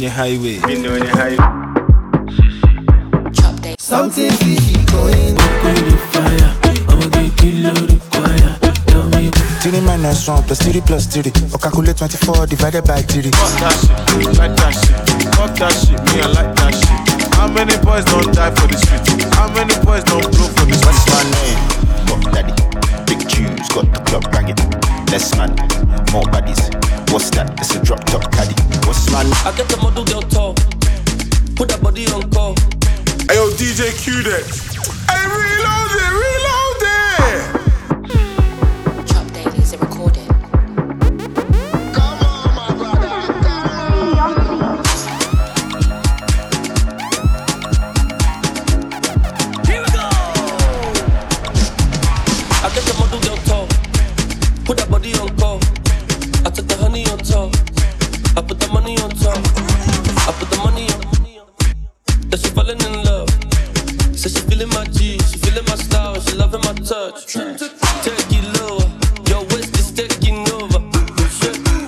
Fino on your highway. Fino on your highway. Something fishy going. Three minus one plus three plus three. Or calculate 24 divided by three. Fuck that shit, like that shit. Fuck that shit, me I like that shit. How many boys don't die for the street? How many boys don't blow for the What's my name? Got daddy. Big tunes, got the club banging. Less man, more baddies. What's that? It's a drop top caddy. What's my name? I get the model girl tall. Put that body on call. Hey yo, DJ Q-Dex. Hey, reload it, reload I put the money on top. I put the money on. That she falling in love. Says she feeling my G, she feeling my style, she loving my touch. Take it lower, your waist is taking over.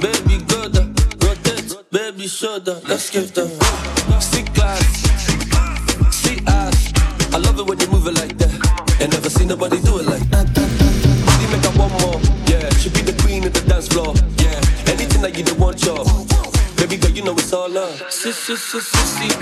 Baby, go there, rotate, baby, shoulder. Let's give them love. Sis, sis, sis, sissy,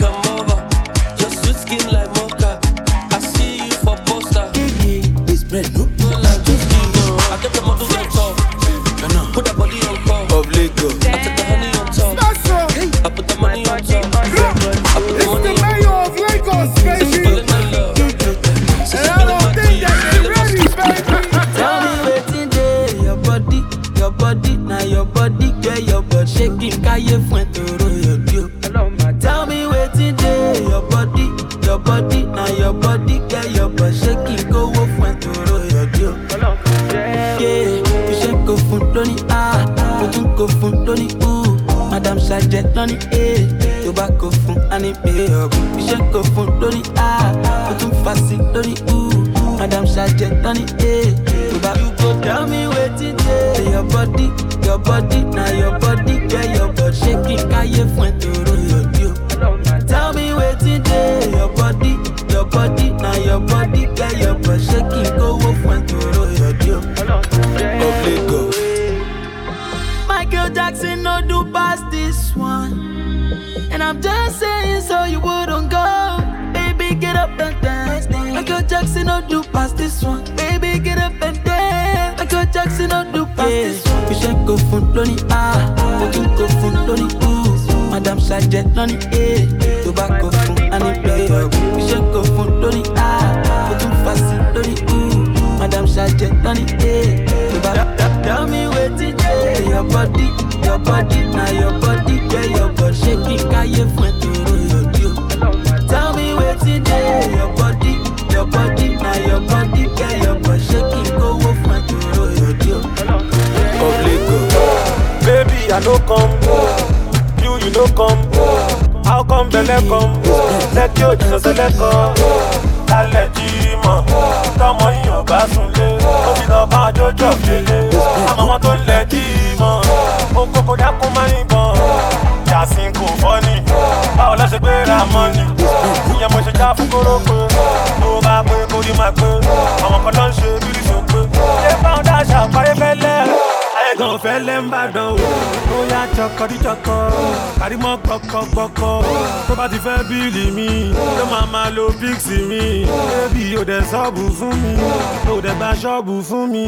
mo fun lóní ooh, Madam Sajẹ lóní eh, tó àní pé ọ̀gùn. You should fun lóní ah, mo tún fa sí lóní ooh, Madam Sajẹ lóní eh, tó you go tell me wetin dey your body, your body, na your body get your butt shaking káyé fún ẹ tòró yòdì. Tell me wetin dey your body, your body, na your body get your butt shaking kówó fún ẹ Michael Jackson no do past this one. And I'm just saying so you wouldn't go. Baby, get up and dance. Michael Jackson no do past this one. Baby, get up and dance. Michael Jackson no do past this one. You should go fun lóní ah, mo tún go fun lóní ooh. Madam Sajẹ lóní eh, tó bá go fun ọ̀gùn. You should go fun lóní ah, mo tún fa sí lóní ooh. Madam Sajẹ lóní eh, tó bá tell me dey your body, your body, na your body get your butt shaking káyé fún ẹ tòró yòdì o. Tell me wetin dey your body, your body, na your body get your butt shaking kówó fún ẹ tòró yòdì o. Of Lagos. Baby, I no come. You, you no come. How come belle come? Lẹ́kí òjìnà sẹ́lẹ̀kọ́. Lálẹ́ jí mọ̀. Tọmọ yìí ò bá sunlé. Ó fi lọ bá àjọjọ fèlè. Àmọ́ wọn tó lẹ̀ jí mọ̀. Dákún máa ń bọ̀. Yàsín kò fọ́ni. Báwo la ṣe gbé ra mọ́ni? Ìyẹn mo ṣe já fún kórópè. Tó bá pé kórìí máa pé. Àwọn kan ló ń ṣe bírí sópé. Ṣé báwọn dáṣà parí fẹ́lẹ́? Ayẹ̀gàn fẹ́lẹ́ ń bàdàn o. Ó yá jọkọ̀díjọkọ̀. Kàrímọ́ gbọ́kọ̀gbọ́kọ̀. Tó bá ti fẹ́ bíìlì mi, ló máa máa lo píksì mi. Bébí o dẹ̀ sọ́ọ̀bù fún mi. O dẹ̀ gba ṣọ́ọ̀bù fún mi.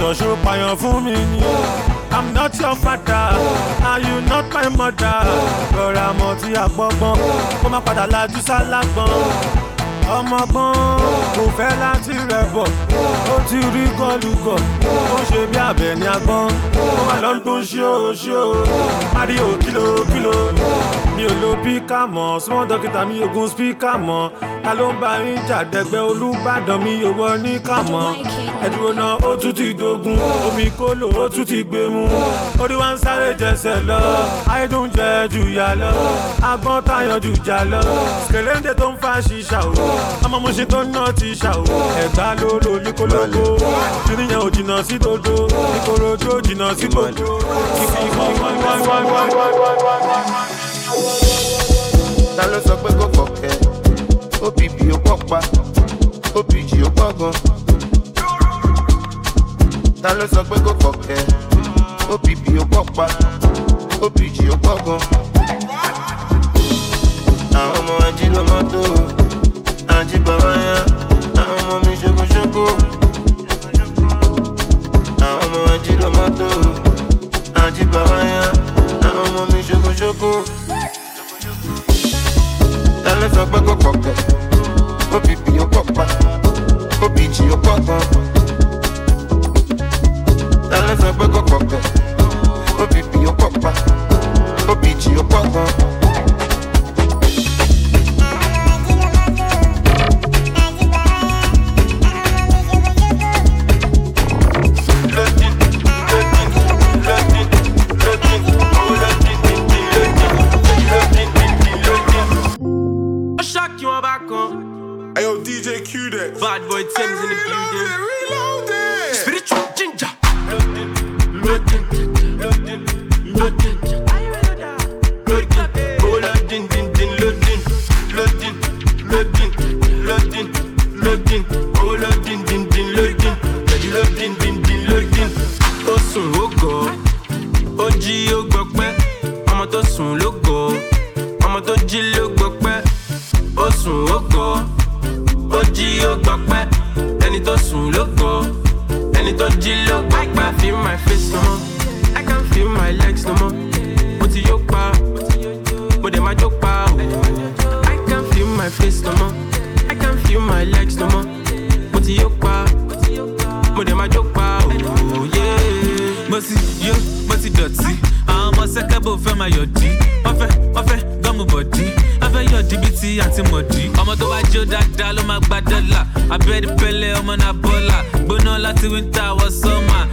Jọ̀ṣọ́ pààyàn fún mi ni. I'm not your father, and you not my mother. Rọra mọ̀ tí a gbọ́gbọ́n, kó má padà lajú sálágbọ́n ọmọgbọ́n kò fẹ́ láti rẹ̀ bọ̀. Ó ti rí gọ́lùgọ̀ ó ṣe bí abẹ ní agbọ́n ó máa lọ ń tó ṣíò ṣíò mario kìlò kìlò mi ò lo píkà mọ́ small dókítà mi ogun spíkà mọ́ ta ló ń bá yín jàdẹ́gbẹ́ olùbàdàn mi ò wọ ní kàmọ́ ẹ̀dùn náà ó tún ti dogun omi kólò ó tún ti gbé mu orí wa ń sáré jẹsẹ̀ lọ ayédùn jẹ jù lọ agbọ́n tayọ̀ jà lọ kèléńdé tó ń fa ṣìṣà o ọmọ mo tó ń ná ti ṣà o ẹ̀gbá ló lò ní kìnìyàn ò jìnnà sí dodo ìkòròdú ò jìnnà sí gbogbo. Ta ló sọ pé kò kọ̀kẹ́ obì ó pọ̀ pa obì ó pọ̀ gan. Ta ló sọ pé kò kọ̀kẹ́ obì ó pọ̀ pa obì ó pọ̀ gan. Àwọn ọmọ ají ló mọ́tò ají bàbá yá àwọn ọmọ mi ṣokoṣoko àwọn ọmọ ají ló mọ́tò ají bàbá yá àwọn ọmọ mi ṣokoṣoko ta ló sọ pé kò kọ̀kẹ́ obì ó pọ̀ pa. Obì ó pọ̀ gan. Ta ló sọ pé kò kọ̀kẹ́ obì ó pọ̀ pa. Obì ó pọ̀ gan.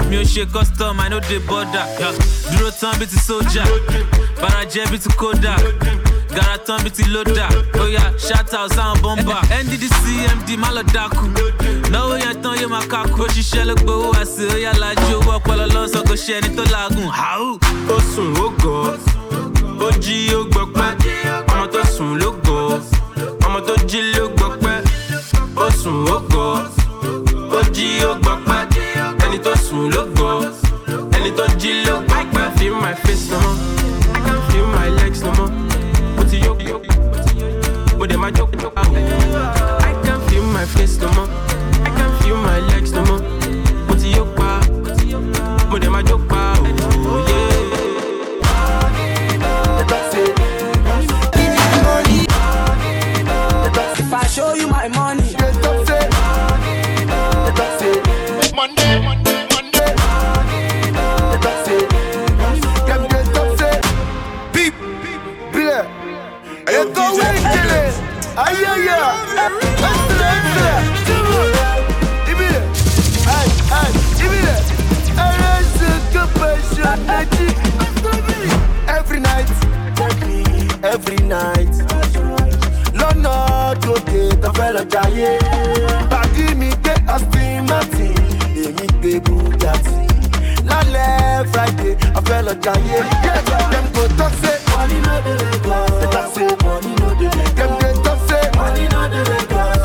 Mi ò ṣe custom i no dey border yeah. dúró tán bíi ti sójà. Farajẹ́ bíi ti kódà. Gara tán bíi ti lódà. Oya shout out sáwọn bọ́mbà nddc md má lọ dákú. Náwó yẹn tán yóò máa kákú. Ó ṣiṣẹ́ ló gbowó àṣẹ ó yà lájú owó ọpọlọ lọ́sọ̀ kò ṣe ẹni tó làágùn hàù. ó sùn ó gọ̀. Ó jí ó gbọpẹ́ ọmọ tó sùn ló gọ̀. Ọmọ tó jí ló gbọpẹ́ ó sùn ó gọ̀. Ó jí ó gbọpẹ́ sùn ló gọ̀ ẹni tó. I can feel my face no more I can't feel my legs no more mo ti yó mo dẹ̀. I can feel my face no more lọ jayé. Bàdí mi gbé Austin Martin, èmi gbé Bugatti. Lálẹ́ Friday, a fẹ́ lọ jayé. Dem go talk say money. They talk say money no dey Lagos. Dem dey talk money no dey Lagos.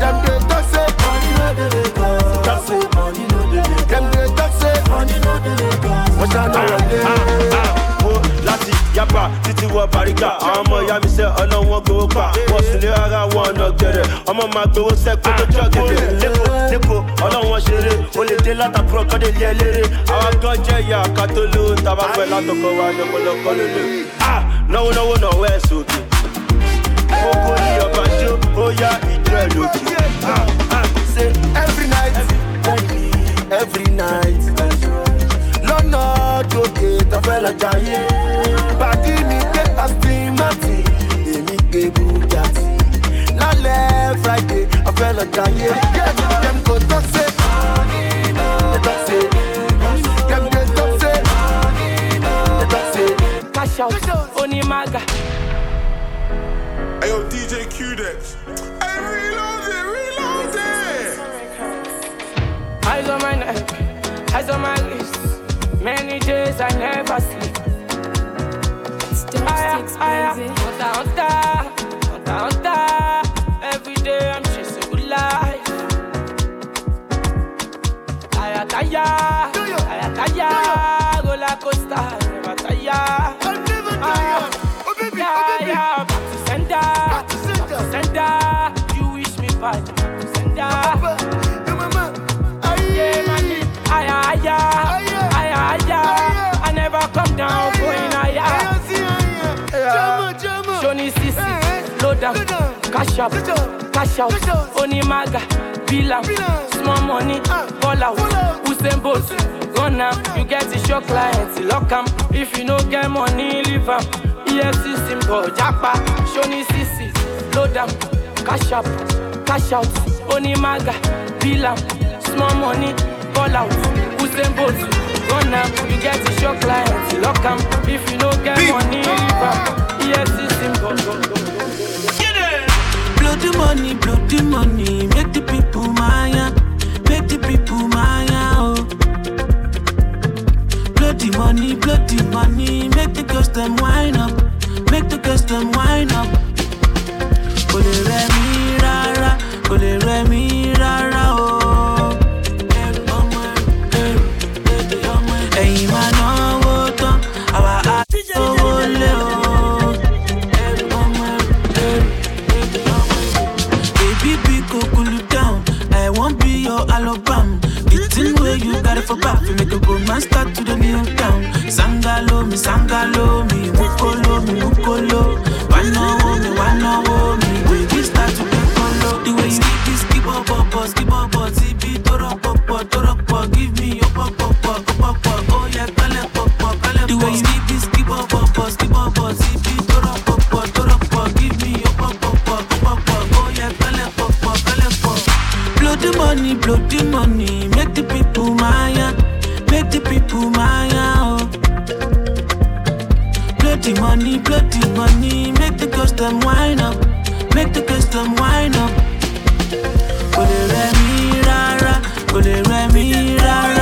Dem dey talk money no dey Lagos. They talk say money no dey Lagos. Dem dey talk say money wọlé. Yaba títí wọ bàrígà àwọn ọmọ ìyá mi sẹ ọlọ́wọ́n gbowó pa. Wọ́n sì lé ara wọn ọ̀nà gẹ̀rẹ̀. Ọmọ máa gbowó sẹ́kọ̀ tó jọ gẹ̀dẹ̀ lẹ́kọ̀ọ́ lẹ́kọ̀ọ́ ọlọ́wọ́n ṣeré o lè dé látàkùrọ̀ kọ́dé lé ẹlẹ́rẹ́ àwọn gan jẹ́ ìyá àkàtó ló ń tàbá fẹ́ látọkọ wa ní ọ̀pọ̀lọpọ̀ lólo náwó náwó náwó ẹ̀ sókè. Gbogbo ní ọba jó ó yá ìjọ ẹ̀ lókè. Say every night, every night. Lọ́nà gòkè tó fẹ́ lọ they talk say, dem dey talk say, they talk say. cash out, Onimaga. Hey, yo, DJ Q-Dex. Hey, reloaded, reloaded. Eyes on my neck, eyes on my wrist. Many days I never sleep. Aya, aya, i. Ah. Oh baby, You wish me bad. Man. I never come down for in aye. Cash. Cash out. Cash out. Oni Maga. Bilam. Small money. Ball out. Usain Bolt, run am, you get it, your clients, lock am. If you no get money, leave am. EFC symbol, Japa, Johnny Sisi, low down, cash up, cash out, Oni Maga, Villa, small money, ball out, Usain Bolt, run am, you get it, your clients, lock am. If you no get money, leave am. EFC symbol, go, go, go. Blow the money, blow the money, make the people money, the money, make the girls them wine up, make the girls them wine up. Kò lè rẹ̀ mí rárá, kò lè rẹ̀ mí rárá, oh. For you make a romance start to the new town. Sangalo me, sangalo me, mukolo me, mukolo. Money, the money, make the people maya, make the people maya, oh. The money, the money, make the girls them wine up, make the girls them wine up. Rẹ̀ mí rárá, kò lè rẹ̀ mí rárá,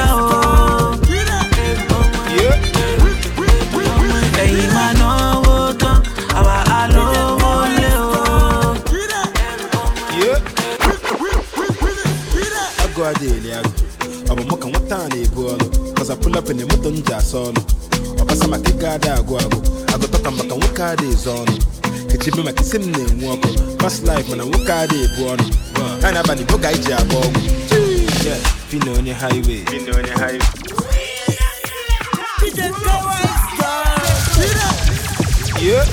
pull up in the moto m ji asa ọlụ ọbasa maka ịga ada agụ agụ agụtọka maka nwoke ada ezo ọnụ kechebe maka isi m na-enwu ọkụ fast life mana nwoke ada ebu ọnụ ha na-abalị boga iji agba ọgwụ Yeah, Fino onye highway. Yeah.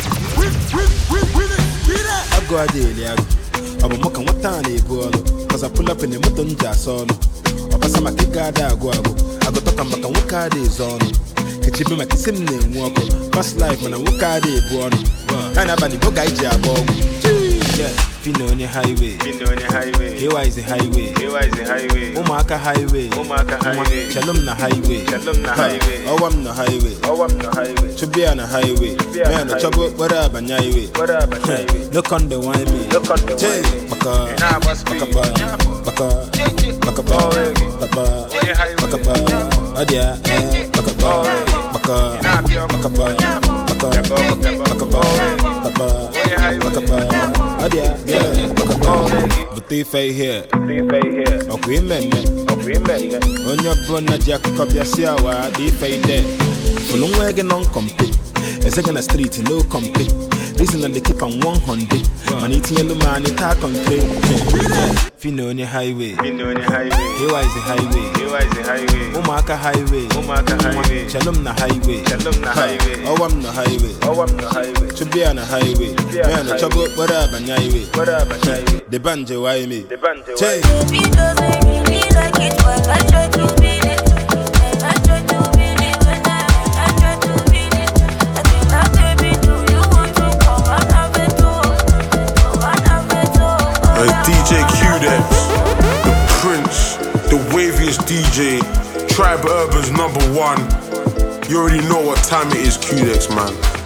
agụ adịghị agụ ọ bụ mụ ka nwata a na-ebu ọlụ Cause I pull up in the moto m ji asa ọlụ ọbasa maka ịga ada agụ agụ agụtọka maka nwoke ada ezo ọnụ kechebe maka isi m na-enwu ọkụ fast life mana nwoke ada ebu ọnụ ha na-abalị boga iji agba ọgwụ Yeah, Fino onye highway. KY is a highway. Ụmụaka highway. Nwa, chelụ m na highway. Ha, ọwa m na highway. Chụbịa na highway. Ya na chọba okporo abanye highway. no conde wine. Me Jay, maka maka pa. Maka maka pa. Papa. Maka pa. Ọdịa eh, maka pa. Maka maka pa maka maka pa. Papa maka pa ọdịa yeah, maka pa bute ife ihe ọkwa imemme onye ọbụla ji akụkọ bịa si awa dị ife ide fụlụ nwa gị nọ nkọmpe eze gị na streeti no reason na dey keep on 100 mana itinyelu m anyị taa kọnkre on onye highway. KY on a highway. Here is the highway. Nwa, chelụ m na highway? Ha, ọwa m na highway. Chụbịa na highway. Ya na chọba okporo abanye highway. Deba nje waime chee Uh, DJ Q-Dex, the Prince, the waviest DJ, Tribe Urban's number one. You already know what time it is, Q-Dex, man.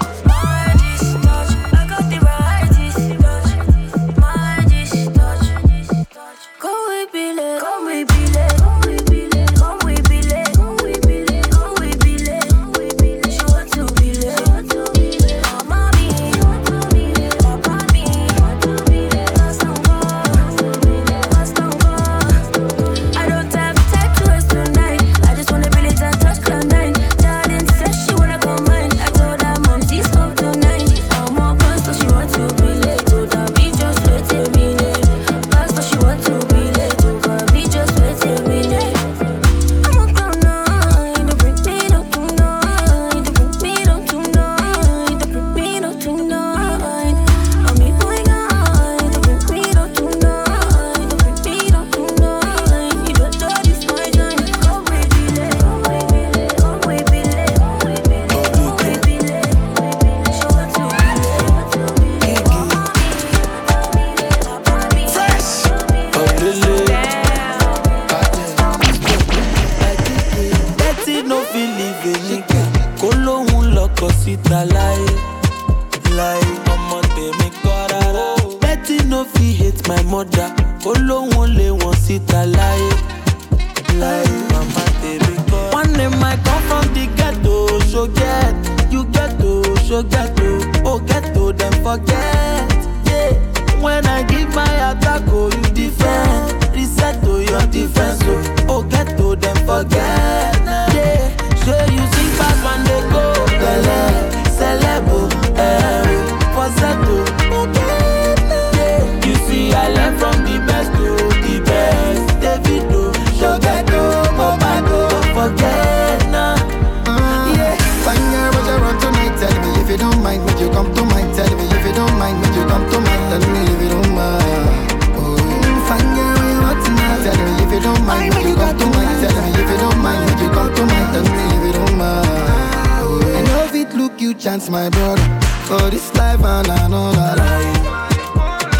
Life.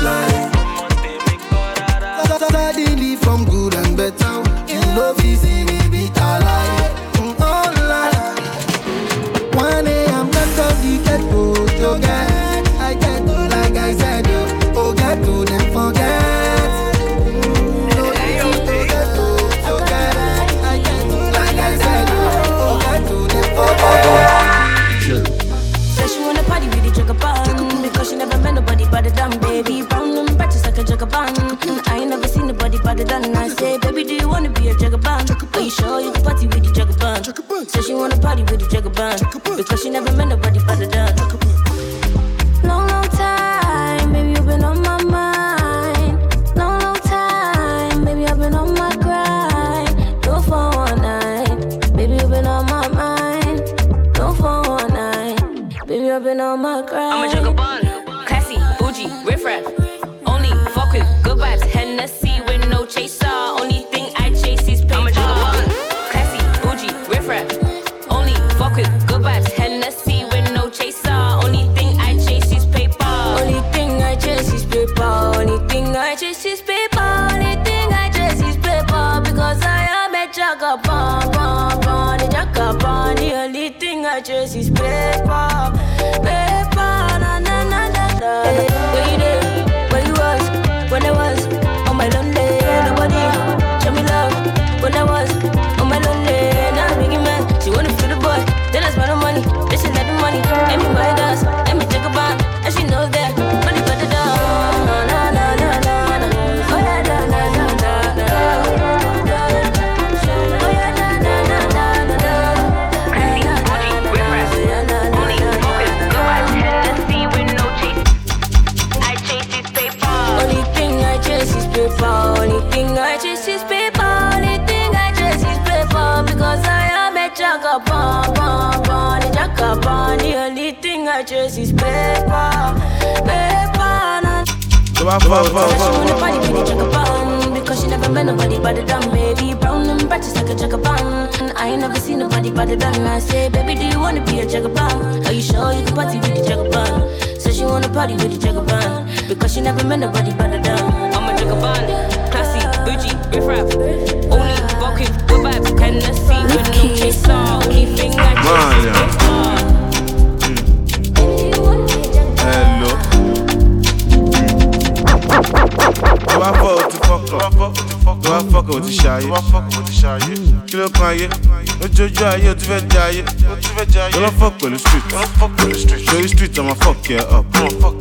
Life. Suddenly from good and better, wanna party with the jagaban Because she never met nobody thing I chase is paper, paper. na- tó bá fọ́ fọ́ Said she fọ́ wanna fọ́. party with a jagaban Because she never met nobody but the damn baby Brown and bright just like a jagaban I ain't never seen nobody but the damn I say, baby, do you wanna be a jagaban? Are you sure you can party with the jagaban? Said she wanna party with the jagaban Because she never met nobody but the damn I'm a jagaban, classy, bougie, riff raff. Only fuck good vibes, Hennessy with no chaser. Only thing I chase bá fọ́ ti fọ́kàn tó bá fọ́kàn ti ṣayé kí ló kan ayé? Lójoojú ayé o ti fẹ́ jẹ ayé. Tó lọ́ fọ́ pẹ̀lú street? Sórí street? Ọmọ fuck ẹ up.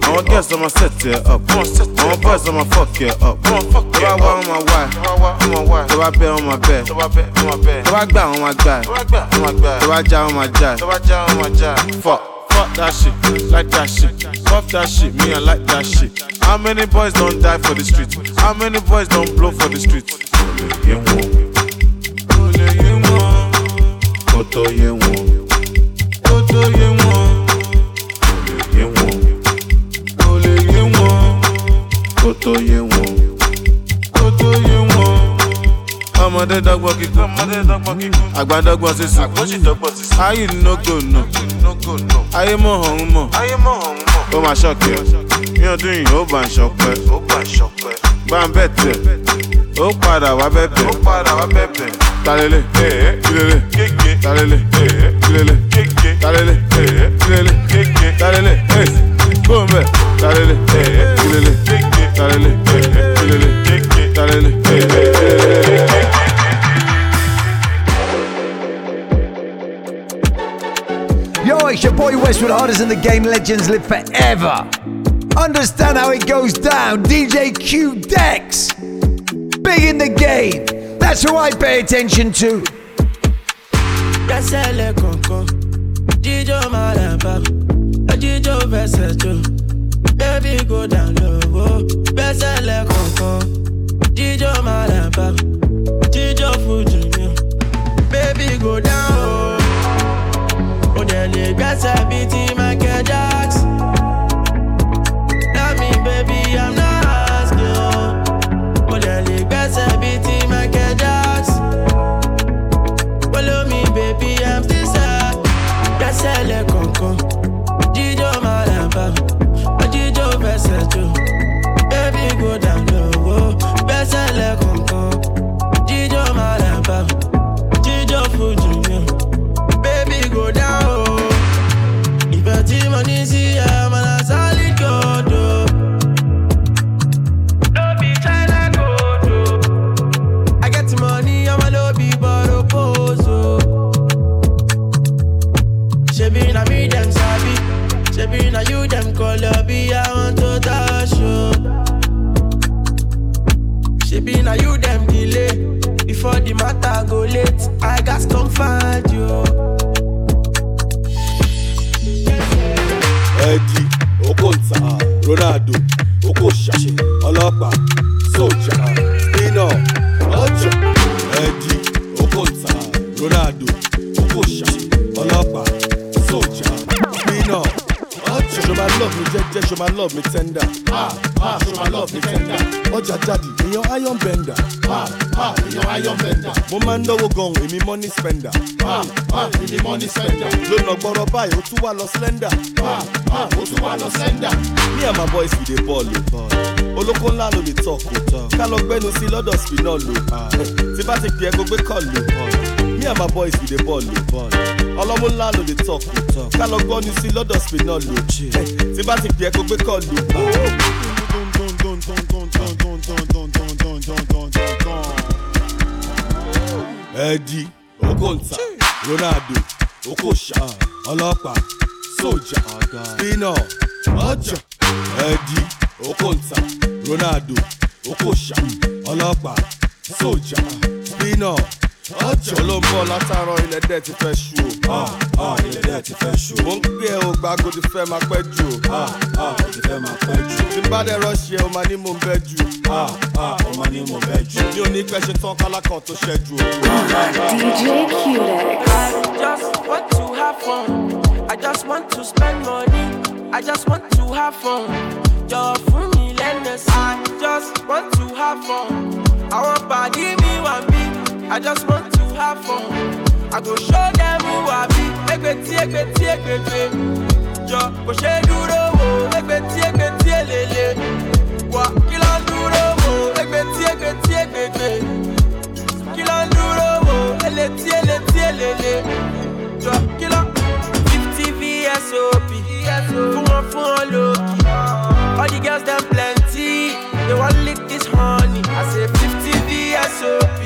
Àwọn girls ọmọ set ẹ up. Àwọn boys ọmọ fuck ẹ up. Tó bá wá wọn máa wá. Ẹ tó bá bẹ́ wọn máa bẹ́. Tó bá gbà wọn máa gbà. Ẹ tó bá já wọn máa já. Ẹ fuck. That shit, like that shit. Fuck that shit, me I like that shit. How many boys don't die for the streets? How many boys don't blow for the streets? Olè yé wọn. Olè yé wọn. Kótó yé wọn. Kótó yé wọn. Olè yé wọn. Olè yé wọn. Kótó yé wọn. Ọmọdé dọ́gbọ́n kíkún àgbà dọ́gbọ́n sísun ayé nógò nù ayé mọ̀ ọ̀hún mọ̀. Ó máa ṣọ́ọ̀kì ẹ̀ ní ọdún yìí ó bá ń ṣọpẹ́. Bá ń bẹ̀ tẹ̀. Ó padà wá bẹ̀bẹ̀ talele kílele talele kílele talele kílele talele gbóǹbẹ talele kílele talele kílele talele. Yo, it's your boy Westwood with the in the game. Legends live forever. Understand how it goes down. DJ Q Dex. Big in the game. That's who I pay attention to. Gbẹ́sẹ̀lẹ̀ kọ̀ọ̀kan, jíjó máa jíjó fẹsẹ̀ jó. Baby go down low, oh. gbẹ́sẹ̀lẹ̀ kọ̀ọ̀kan, Baby go down me baby I'm not. Follow me, baby, I'm still sad. Wá lọ slender. Ah ah, ó tún wá lọ slender. Me and my boys we dey ball o. Olóko ńlá ló lè talk o. Ká lọ gbẹ́nu sí lọ́dọ̀ spinal o. Tí bá ti pè é kó gbé kọ́ọ̀lù. Me and my boys we dey ball o. Ọlọ́mú ńlá ló lè talk o. Ká lọ gbọ́nu sí lọ́dọ̀ spinal o. Tí bá ti pè é kó gbé kọ́ọ̀lù. Eddie Okonta Ronaldo Okosha ọlọ́pàá sójà spinal ọjà Eddie Okonta Ronaldo Okosha ọlọ́pàá sójà spinal ọjà olóńgbò látàárọ̀ ilẹ̀ dẹ̀ ti fẹ́ ṣú o. ilẹ̀ dẹ̀ ti fẹ́ ṣú o. mo ń pè é o gbàgbó ti fẹ́ máa pẹ́ jù o. o ti fẹ́ máa pẹ́ jù. tí n bá dẹ̀ rọ́ọ̀ṣì ẹ̀ o máa ní mo ń bẹ́ jù. o máa ní mo ń bẹ́ jù. mi ò ní pẹ́ ṣe tán kálákàn tó ṣẹ́jú o. DJ who I be. Egbeti egbeti egbegbe. Jọ kò ṣe dúró wò. Egbeti egbeti elele. Wà kí ló ń dúró wò. Egbeti egbeti egbegbe. Kí ló ń dúró wò. Eleti eleti elele. Jọ kí ló fifty VSOP. Fún wọn fún wọn lókì. All the girls dem plenty. They wan lick this honey. I say fifty VSOP.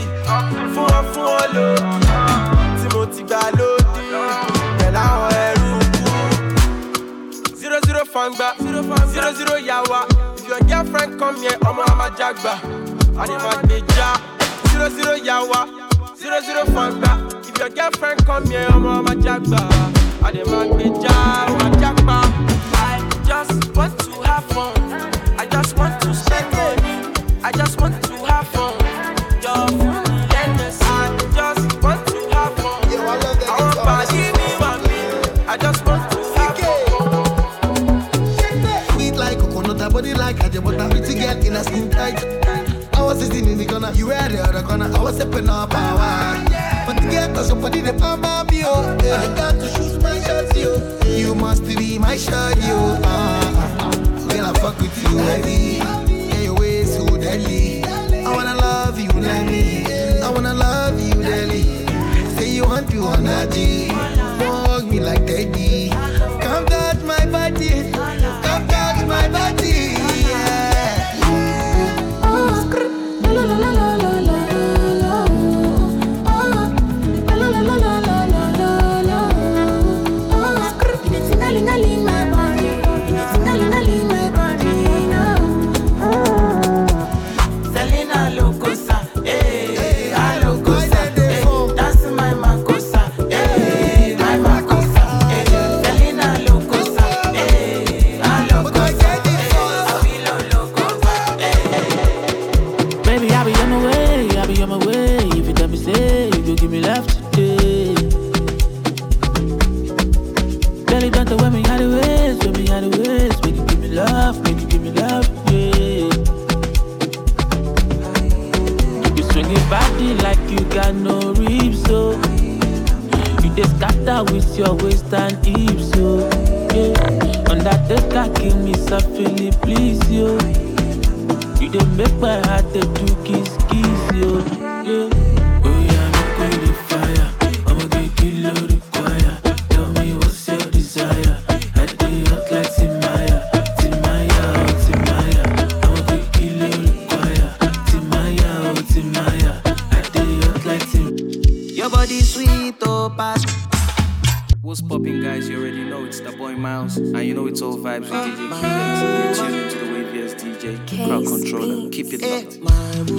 Fún wọn fún wọn lókì. Ti gbà lódì. Pẹ̀lú ẹrú kú. Zero zero fangba. Zero zero yawa. If your girlfriend come here, ọmọ àmà jagba. Àdìmọ̀ gbèjà. Zero zero yawa. Zero zero fangba. If your girlfriend come here, ọmọ àmà jagba. Àdìmọ̀ gbèjà. Ọmọ jagba. I just want to have fun. I just want to spend money. I just want to have fun. A skin tight. I was sitting in the corner, you were the other corner. I was stepping up power. But cause your body the palm of me, oh. Yeah. I got to shoot my shot, you. You must be my shot, you. Uh, girl, I fuck with you, heavy. Yeah, your ways so deadly. I wanna love you, let me. I wanna love you, daily. Say you want to wanna G. Hug me like Teddy. Come touch my body. better with your waist and hips, yo. Yeah. Undertaker, give me something, please, yo. You dey make my heart dey do kiss, kiss, yo. Yeah. and you know it's all vibes with ah. DJ Khaled. You're tuned into the Wave DJ Crowd Controller. Keep it locked.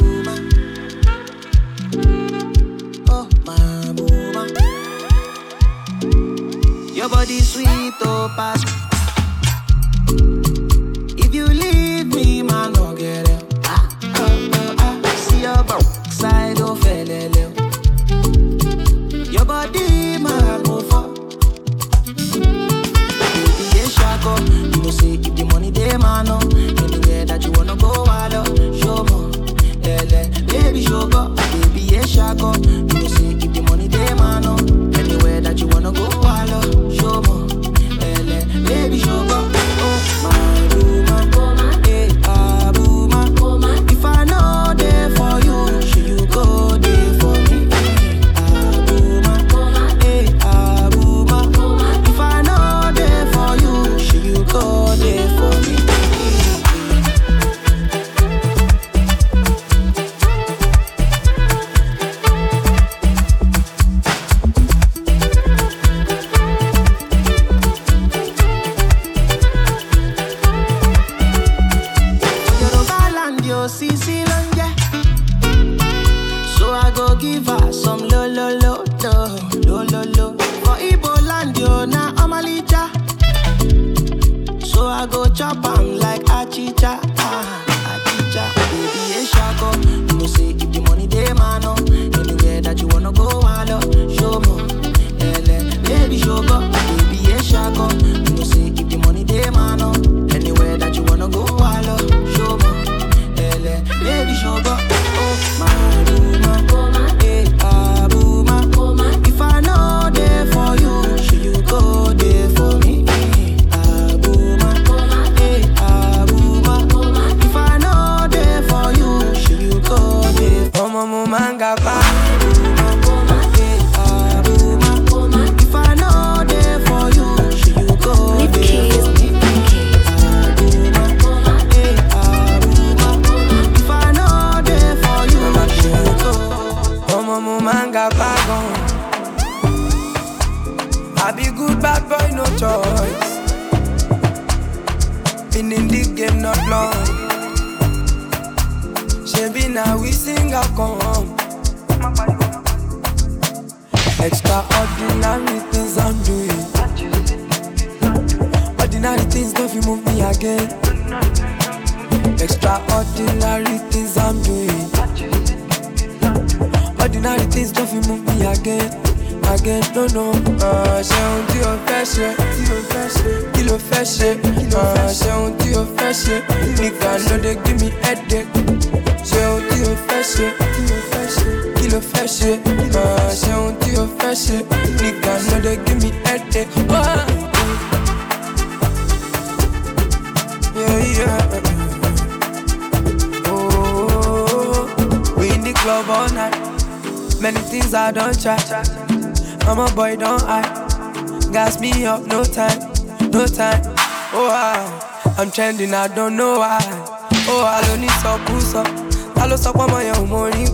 up, no time, no time. Oh, I, I'm trending, I don't know why. Oh, I don't need some pussy. I lost up on my own morning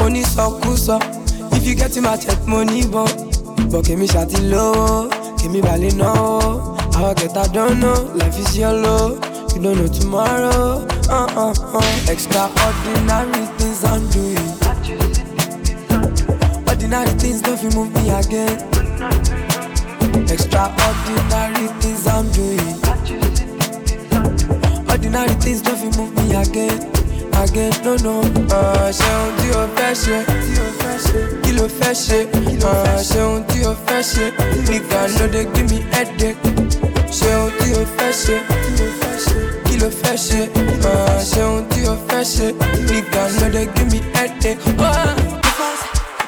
Only some pussy. If you get in my check money, but. But give me shawty low, give me ballet now. How I get, I don't know. Life is yellow, you don't know tomorrow. Uh uh uh. Extraordinary things I'm doing. Ordinary things don't move me again. Extraordinary things I'm doing. Ordinary things don't fit move me again. Again, no, no. Uh, Ṣeun tí o fẹ́ ṣe, kí ló fẹ́ ṣe? Uh, Ṣeun tí o fẹ́ ṣe, nìkan ló dé give me headache. Ṣeun tí o fẹ́ ṣe, kí ló fẹ́ ṣe? Uh, Ṣeun tí o fẹ́ ṣe, nìkan ló dé give me headache.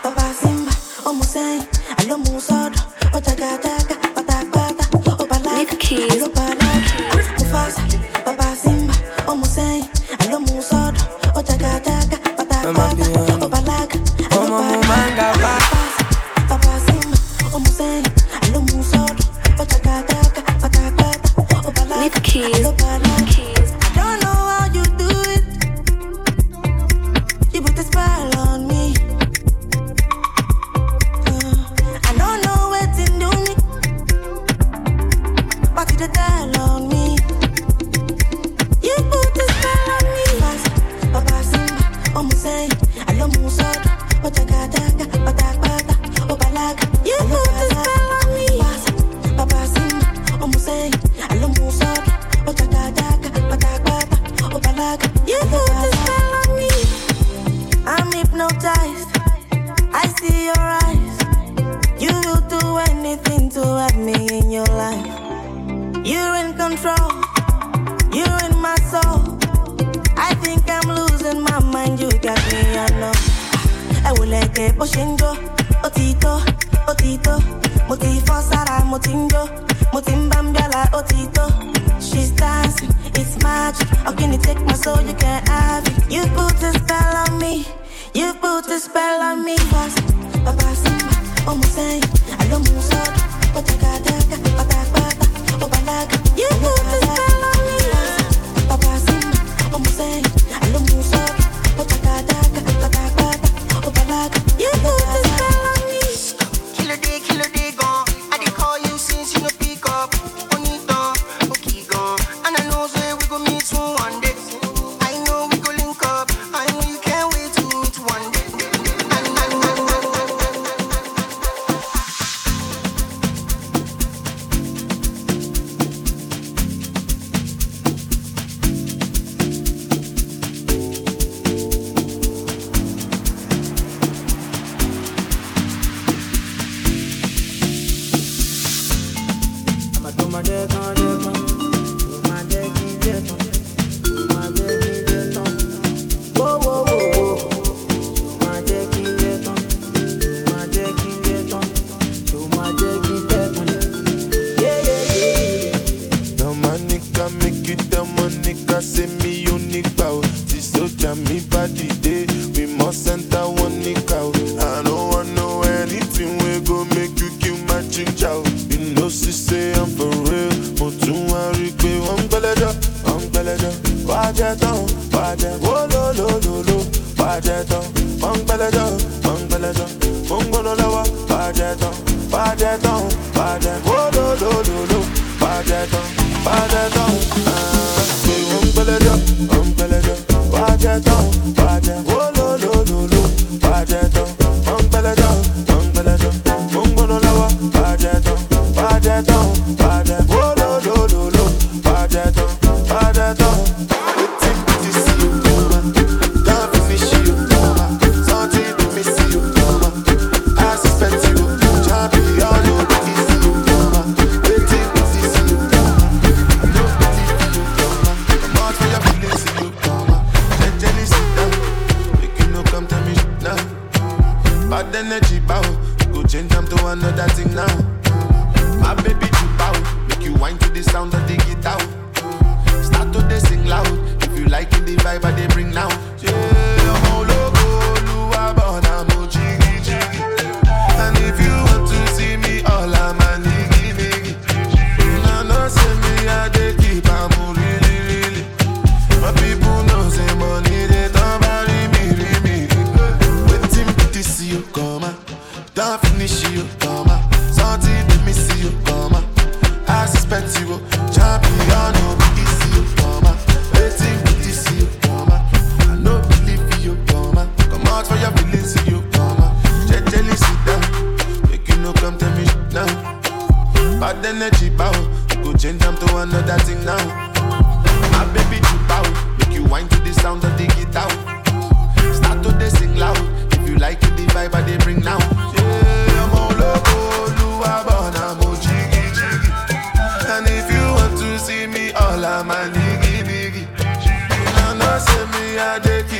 Bàbá Simba, ọmọ sẹ́yìn, àlọ́ mú sọ́dọ̀ balaga. Mufasa,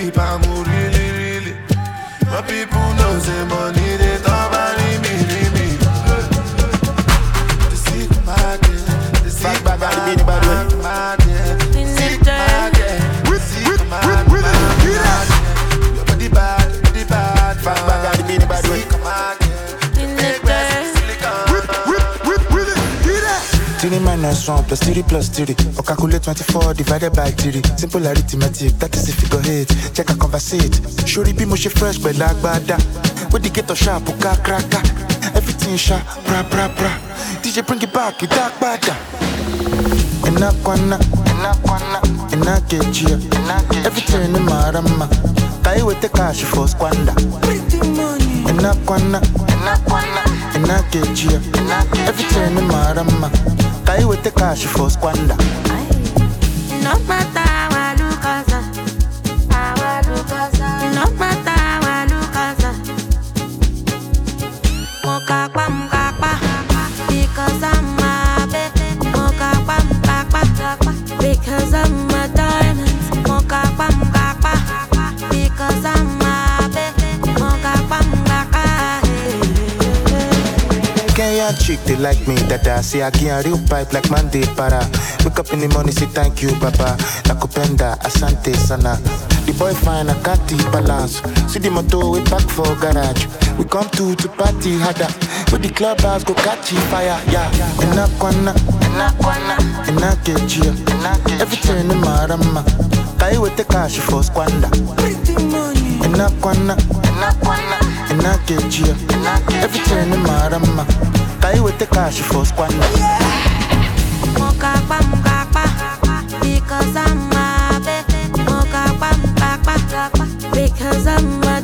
I dey keep am oh, really, really. My people know say money minus one plus three plus three. Or calculate 24 divided by three. Simple arithmetic, that is a figure eight. Check a conversate. Shori be mo she fresh, but like bada. With the ghetto sharp, uka kraka. Everything sharp, bra bra bra. DJ bring it back, it dark bada. Enakwana, enakwana, enakejia. Everything in marama. Tai with the cash for squander. Enakwana, enakwana, enakejia. Everything in marama. Tai with the cash for squander. No matter chick, they like me, dada. See, I get a real pipe like Monday para. Wake up in the morning, say thank you, baba. Nakupenda, asante sana. The boy fine, I the balance. See the motor, we back for garage. We come to to party harder. With the clubhouse, go catch fire, yeah. Enakwana, enakwana, enakejia. Everything in marama. Tai with the cash for squander. Enakwana, enakwana, enakejia. Everything in. Tai with the cash for because I'm a baby. Moka pa moka because I'm a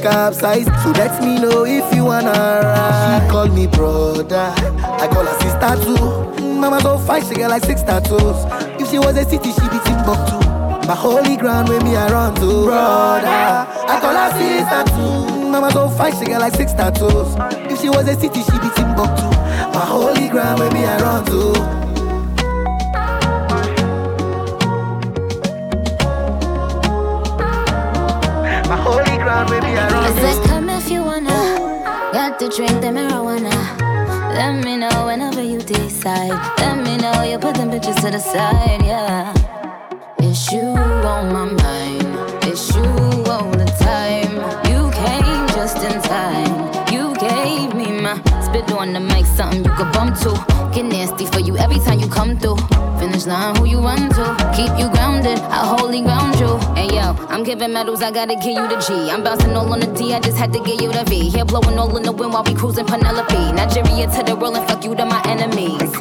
capsize. So let me know if you wanna ride. She call me brother. I call her sister too. Mama so fine, she get like six tattoos. If she was a city, she be Timbuktu. My holy ground where me I run to Brother I call her sister too Mama so fine she get like six tattoos If she was a city she be Timbuktu My holy ground where me I run to My holy ground me I drink the marijuana. Let me know whenever you decide. Let me know you put them bitches to the side, yeah. It's you on my mind. It's you all the time. You came just in time. You gave me my spit on the mic, something you could bump to. Get nasty for you every time you come through. Finish line, who you run to? Keep you grounded, I wholly ground you. Hey yo, I'm giving medals, I gotta give you the G. I'm bouncing all on the D, I just had to give you the V. Here blowing all in the wind while we cruising Penelope. Nigeria to the world and fuck you to my enemies.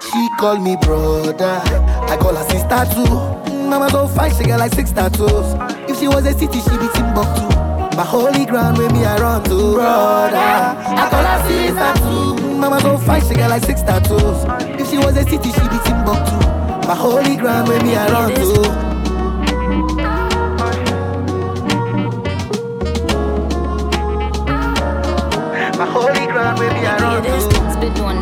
She call me brother I call her sister too mm, Mama so fine she get like six tattoos If she was a city she be Timbuktu My holy ground where me I run to Brother I call her sister too mm, Mama so fine she get like six tattoos If she was a city she be Timbuktu. My holy ground where me I run to. My holy ground where me I run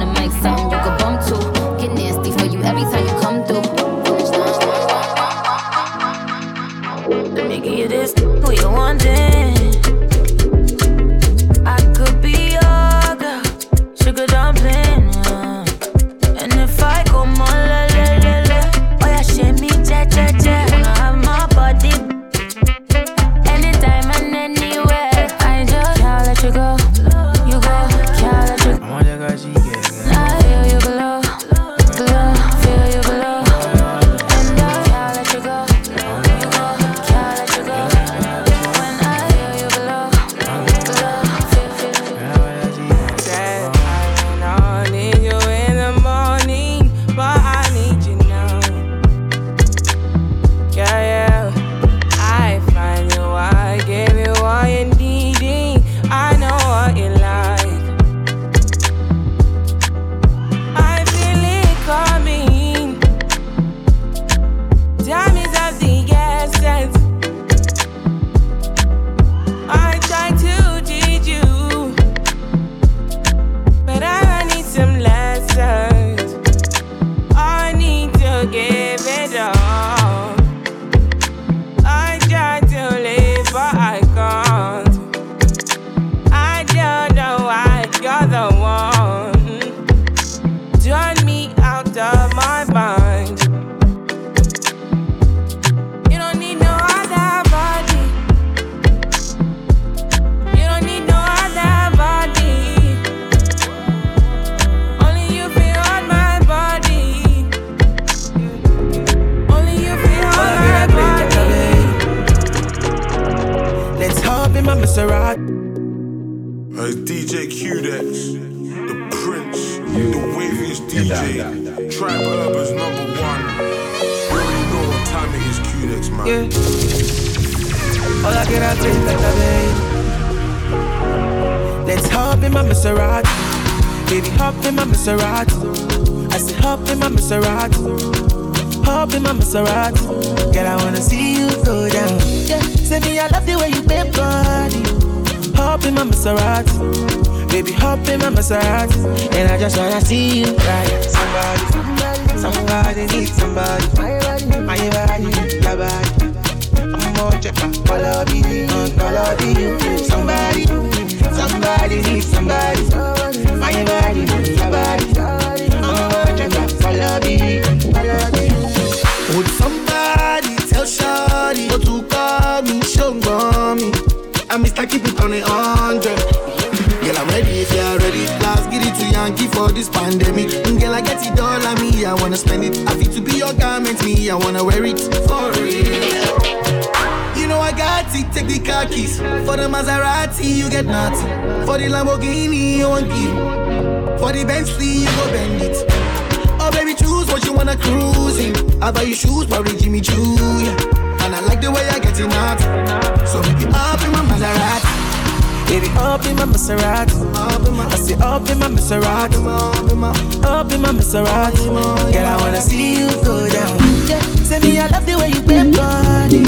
Maserati. I say up in my Maserati. Up in my Maserati. Girl, I wanna see you go down. Yeah. Say me, I love the way you bend body.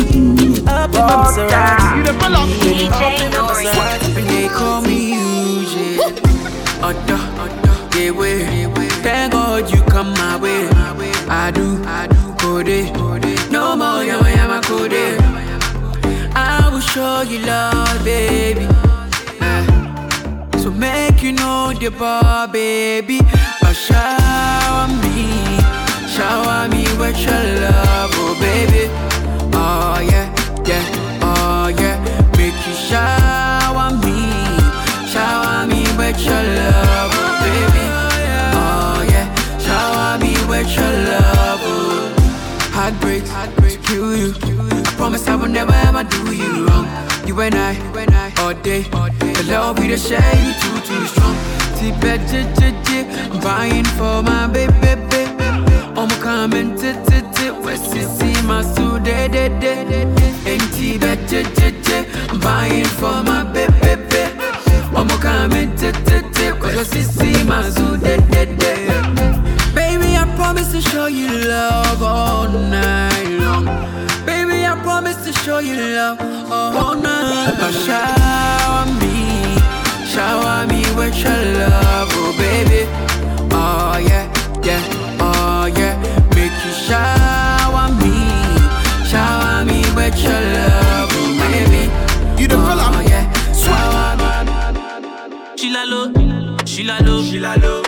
Up in my Maserati. Baby, up in my Maserati. They call me Eugene. Otto, yeah, way. Thank God you come my way. I do, I do, there. No more, yama, yama, go there. I will show you love, baby. Make you know the bar, baby. Oh, shower me, shower me with your love, oh baby. Oh yeah, yeah, oh yeah. Make you shower me, shower me with your love, oh baby. Oh yeah, shower me with your love, oh. Heartbreaks, kill you. I promise I will never ever do you wrong. You and I, all day. The love we to share you too, too strong. T-bet, I'm buying for my baby, baby. I'm coming to to West see my suit, de de de. And T-bet, I'm buying for my baby, baby. I'm coming to to West see my suit, de de de. Baby, I promise to show you love all night show you love all night. But shower me, shower me with your love, oh baby.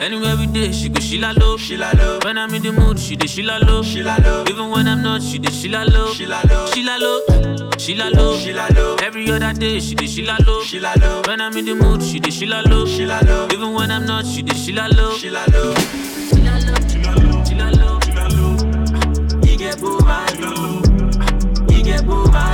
Anywhere we day, she go she la low, she la low. When I'm in the mood, she dey she la low, she la low. Even when I'm not, she dey she la low, she la low, she la low, she la low, she la low. Every other day, she dey she la low, she la low. When I'm in the mood, she dey she la low, she la low. Even when I'm not, she dey she la low, she la low. She la low, she la low, she la low, she la low. You get boo bad, you get boo bad, you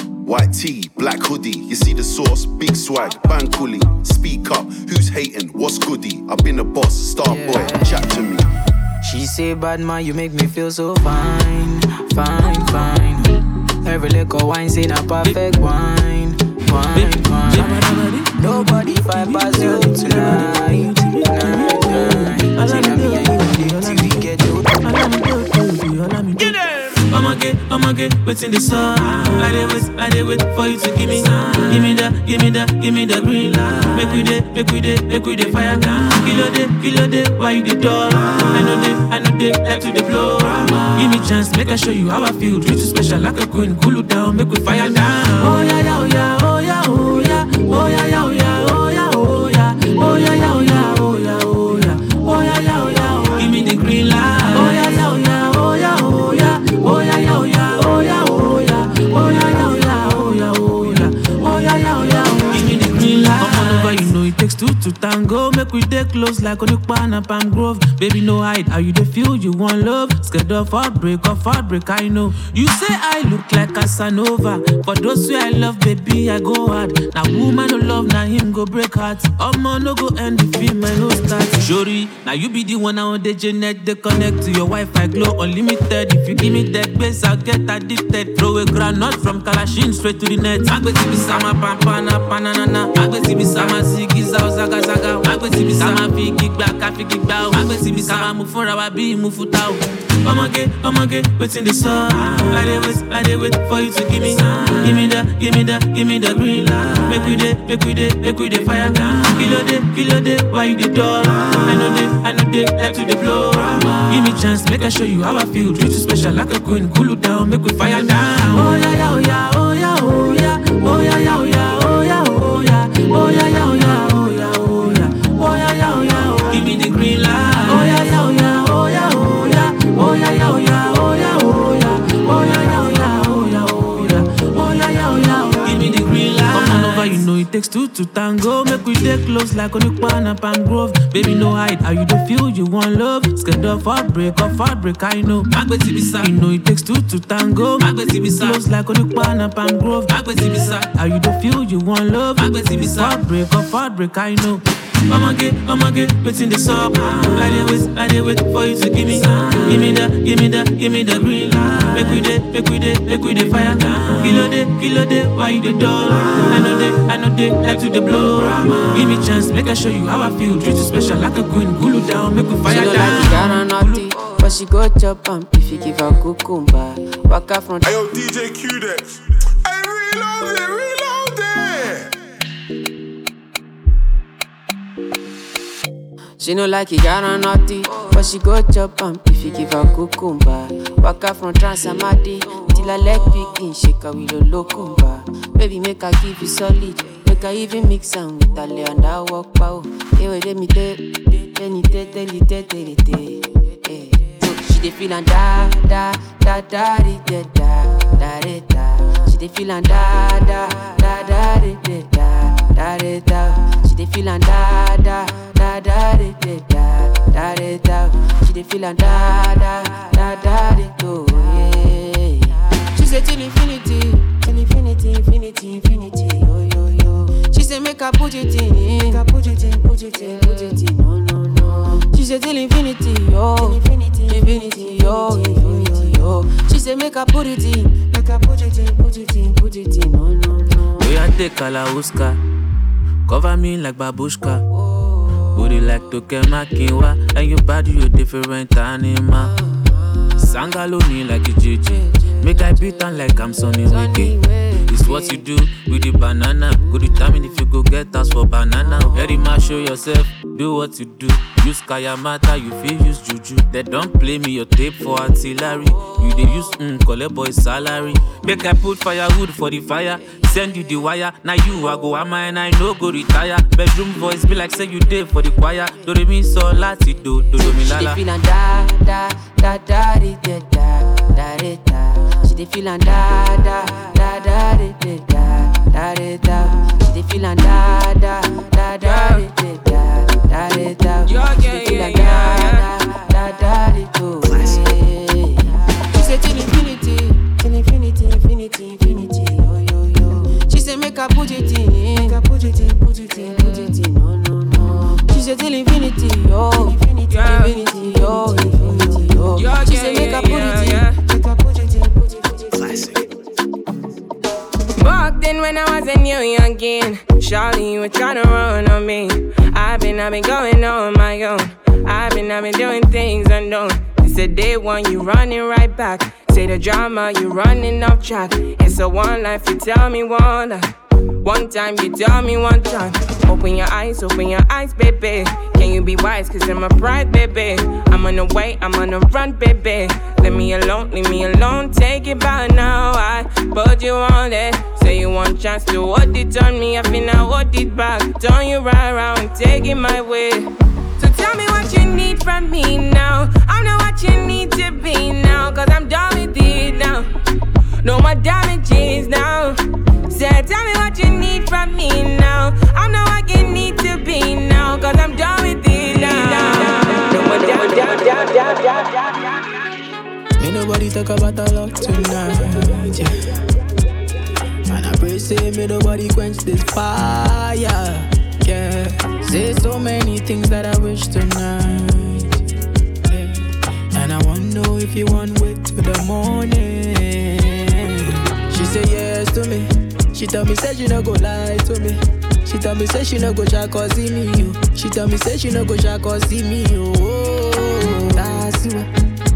White tee, black hoodie, you see the sauce, big swag, bang coolie. Speak up, who's hating? What's goody? I've been a boss, star boy, chat to me. She say, bad man, you make me feel so fine, fine, fine. Every little wine say a perfect wine, wine, wine. Nobody fight past you tonight, night, night. Say me and you till we get I'ma get, what's in the sun. I did wait, I did wait for you to give me, give me that, give me that, give me the green light. Make we day, make we day, make we day fire. Down. Kilo day, kilo day, why you the door? I know they, I know they like to the blow. Give me chance, make I show you how I feel. Treat you special like a queen, cool you down, make we fire down. Oh yeah, yeah, oh yeah, oh yeah, oh yeah, oh yeah, yeah, oh yeah, tango. Make we dey close like Onipanu and Palm Grove. Baby, no hide. How you dey feel? You want love? Scared of heartbreak, of heartbreak, I know. You say I look like Casanova. For those who I love, baby, I go hard. Now woman no love, now him go break heart. Omo no go end the I no start. Shori, now you be the one on the Janet. They connect to your Wi-Fi, glow unlimited. If you give me that base, I'll get addicted. Throw a granite from Kalashin straight to the net. Agbeti bi sama pampana panana. Agbeti bi sama zigi zao zaga zaga. Agbeti síbi sá. ká máa fi igi gbà ká fi igi gbà o. má gbé síbi sá. ká máa mú fúnra wa bí imú fúta o. ọmọge ọmọge wetin dey sup. i dey wait i dey wait for you to give me. give me the give me the give me the green light. make we dey make we dey make we dey fire. kílódé kílódé why you dey dull. i no dey i no dey like to dey blow. give me chance make i show you how i feel. treat you special like a queen cool you down make we fire down. Oh yeah yeah oh yeah oh yeah oh yeah oh yeah yeah oh yeah oh yeah oh yeah oh yeah takes two to tango. Make we dey close like Onipan and Grove. Baby, no hide. How you don't feel you want love? Scared of heartbreak, of heartbreak, I know. You know it takes two to tango. Magbeti bisa. Close like Onipan and Grove. How you don't feel you want love? Heartbreak, of heartbreak, I know. Ọmọge, ọmọge, wetin dey sup? I'ma get waiting the sub. I dey wait, I dey wait for you to give me, give me the, give me the, give me the green light. Make we dey, make we dey, make we dey fire. Kílódé, kílódé, why you dey dull? I know dey, I know dey, like to dey blow. Give me chance, make I show you how I feel. Treat you special like a queen, cool you down, make we fire She no down. like Ghana naughty, but she go chop am if you give her cucumber. Waka from. Hey yo, DJ Q-Dex. Hey, reload it, reload it. She no like it, Ghana naughty, but she go chop am if you give her cucumber. Waka from Trans-Amadi till her leg begin shake her with a locumba. Baby, make her give you solid, make her even mix am with her lay and her walk pow. Oh. Hey, wait, let me tell, me tell, tell you, tell, tell you. Hey. Eh. So she dey feel and da da da da da da da da da dey feel am da da da da de de da da de da. She dey feel am da da da da de de da da de da. She dey feel am da da da da de do. Yeah. She say till infinity, till infinity, infinity, infinity. Oh, yeah. Say make her put it in, make her put it in, put it in, put it in. No no no. She say till infinity, yo, infinity, infinity, yo, infinity, yo. She say make her put it in, make her put it in, put it in, put it in. No no no. Oya take Kalauska, cover me like babushka. Booty like Toke Makinwa, and your body you different animal. Sangaloni like a JJ, make I beat on like I'm Sonny Wiki. What you do with the banana. Go determine if you go get us for banana. Very much show yourself, do what you do. Use Kayamata, you feel use Juju. They don't play me your tape for artillery. You they use mm, collect boy salary. Make I put firewood for the fire. Send you the wire. Now you I go am and I no go retire. Bedroom voice be like say you did for the choir. Do re mi so lati do do do She dey lala. and da da da da da da da da da. She and da da da da da da da da da. She dey feel and da da da da da da da da da. She yeah, yeah, yeah, da da da da track. It's a one life, you tell me one life. One time, you tell me one time. Open your eyes, open your eyes, baby. Can you be wise? Cause I'm a pride, baby. I'm on the way, I'm on the run, baby. Leave me alone, leave me alone. Take it by now. I put you on it. Say you want chance to hold it on me. I feel I hold it back. Turn you right around, take it my way. So tell me what you need from me now. I'm not what you need to be now. Cause I'm done with it now. No more damages now. Say, tell me what you need from me now. I'm not what you need to be now. Cause I'm done with it now. No more down. May nobody talk about our love tonight, yeah. And I pray, say, may nobody quench this fire, yeah. Say so many things that I wish tonight, yeah. And I wanna know if you want wait till the morning. She say yes to me. She tell me, say she no go lie to me. She tell me say she no go try cause see me, yo. She tell me say she no go try cause see me, yo. Oh, that's you.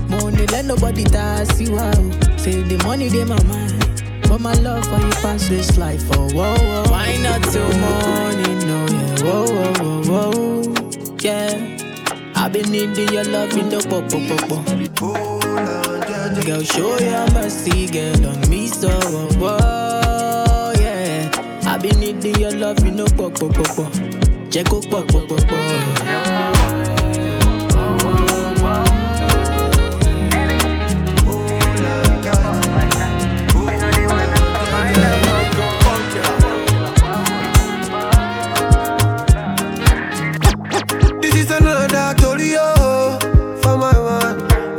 Money let nobody that's you. Oh. Say the money they my mind. But my love for you pass this life, oh, whoa, whoa. Why not till morning, no, yeah, whoa, whoa, whoa, whoa, yeah. I've been needing your love in the pop, pop, pop, pop. Girl, show your mercy, girl, on me, so, whoa, whoa, yeah. I've been needing your love in the pop, pop, pop, pop. Check out, pop, pop, pop, pop.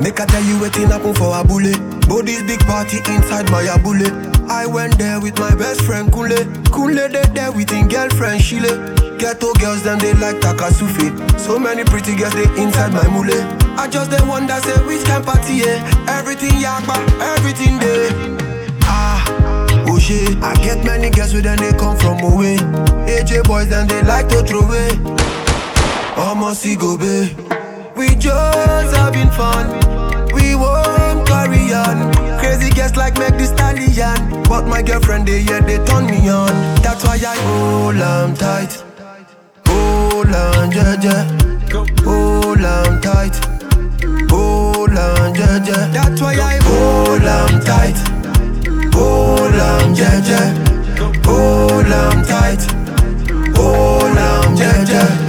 Make I tell you wetin happen for Abule. But this big party inside my Abule. I went there with my best friend Kule. Kule they there with him girlfriend Shile. Ghetto girls them they like Takasufi. So many pretty girls they inside my mule. I just the one that say which can party yeah. Everything yakba, everything there. Ah, oh. I get many girls with them they come from away. AJ boys then they like to throw away. Almost go. We just having fun. Won't carry on. Crazy guests like make the stallion. But my girlfriend, they yeah, they turn me on. That's why I hold on tight. Hold on, yeah, yeah. Hold on tight. Hold on, yeah, yeah. That's why I hold on tight. Hold on, yeah, yeah. Hold on tight. Hold on, yeah, yeah.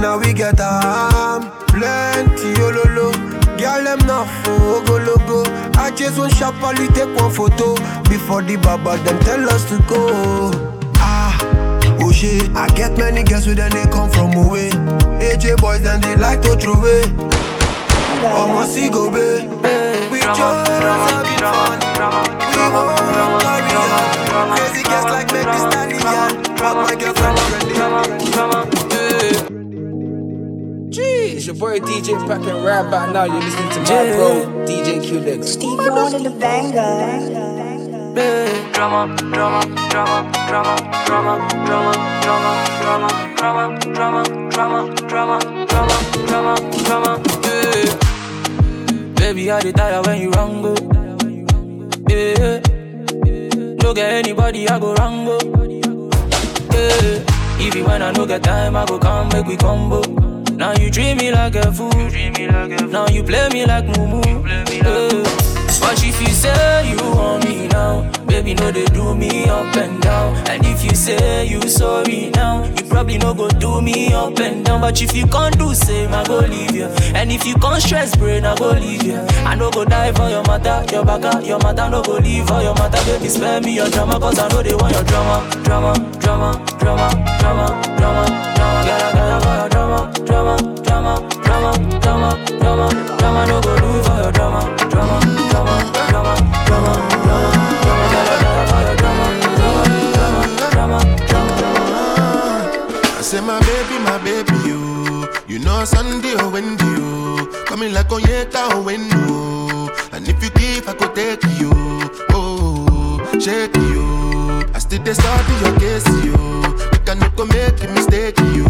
Now we get um plenty ololo. Girl them not for go logo. I just want sharply take one photo before the baba them tell us to go. Ah, oh shit. I get many girls with them they come from away. AJ boys then they like to throw away. Almost see go be. We just having fun. We won't carry on. Crazy girls like make this stallion. But my girlfriend Gee, it's your boy DJ Packing Rap by now. You're listening to my bro, DJ Q-Dex. Steve on the banger. Drama, drama, drama, drama, drama, drama, drama, drama, drama, drama, drama, drama, drama, drama, drama. yeah. Baby, I dey tire when you wrong go. Yeah. No get anybody, I go wrong go. Yeah. Even when I no get time, I go come make we combo. Now you treat me like a fool. Now you play me like mumu. Yeah. But if you say baby, no they do me up and down. And if you say you sorry now, you probably no go do me up and down. But if you can't do same, I go leave you. And if you can't stress brain, I go leave you. I no go die for your mother, your baka, your mother no go leave for your mother. Baby, spare me your drama, cause I know they want your drama, drama, drama, drama, drama, drama, drama. Get a get for your drama, drama, drama, drama, drama, drama, drama. No go do for your drama, drama, drama, drama, drama, drama, my baby, my baby, you. You know Sunday oh, or Wendy, you. Coming like Onyeka or oh, Wendo. And if you give, I could take you. Oh, shake you. I still dey study your case, you. You can no go make a mistake, you.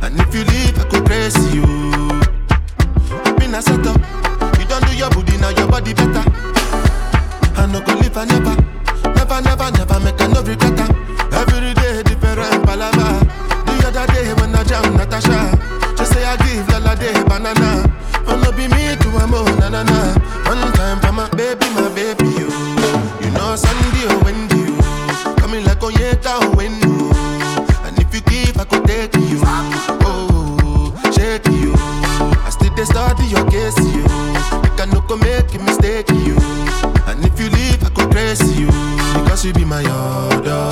And if you leave, I could praise you. I been a set up. You don't do your booty, now your body better. I no go live, I never. Never, never, never make a no regret. Day banana. Oh no be me to a mo na na na. One time for my baby, my baby you. You know Sunday or Wendy you. Coming like Onyeka or Wendo. And if you give, I could take you. Oh, shake you. I still dey study your case you. You can no go make a mistake you. And if you leave, I could praise you. Because you be my order.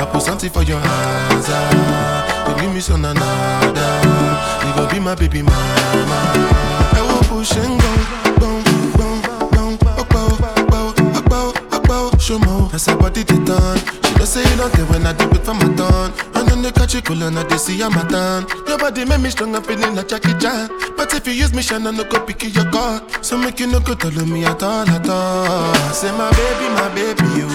I put something for your hands. ah. You give me some another. You my baby mama. I will push and go, boom, boom, boom, bow, bow, bow, bow, show more. That's her body they turn. She don't say nothing when I dip it from my tongue. And then they catch it cool and I they see I'm a done. Your body make me strong, I'm feeling like Jackie Chan. But if you use me, shine, I no go pick your card. So make you no go tell me at all, at all. Say my baby, my baby, you.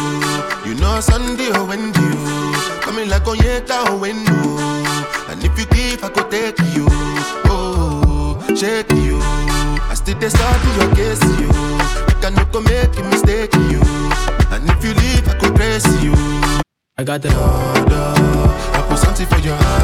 You know Sunday or Wendy, you. Coming like Onyeka or Wendy if I could take you. Oh, shake you. I still dey study case, you. You can make a mistake, you. And if you leave, I could you. I got the. Order. I put something for your heart.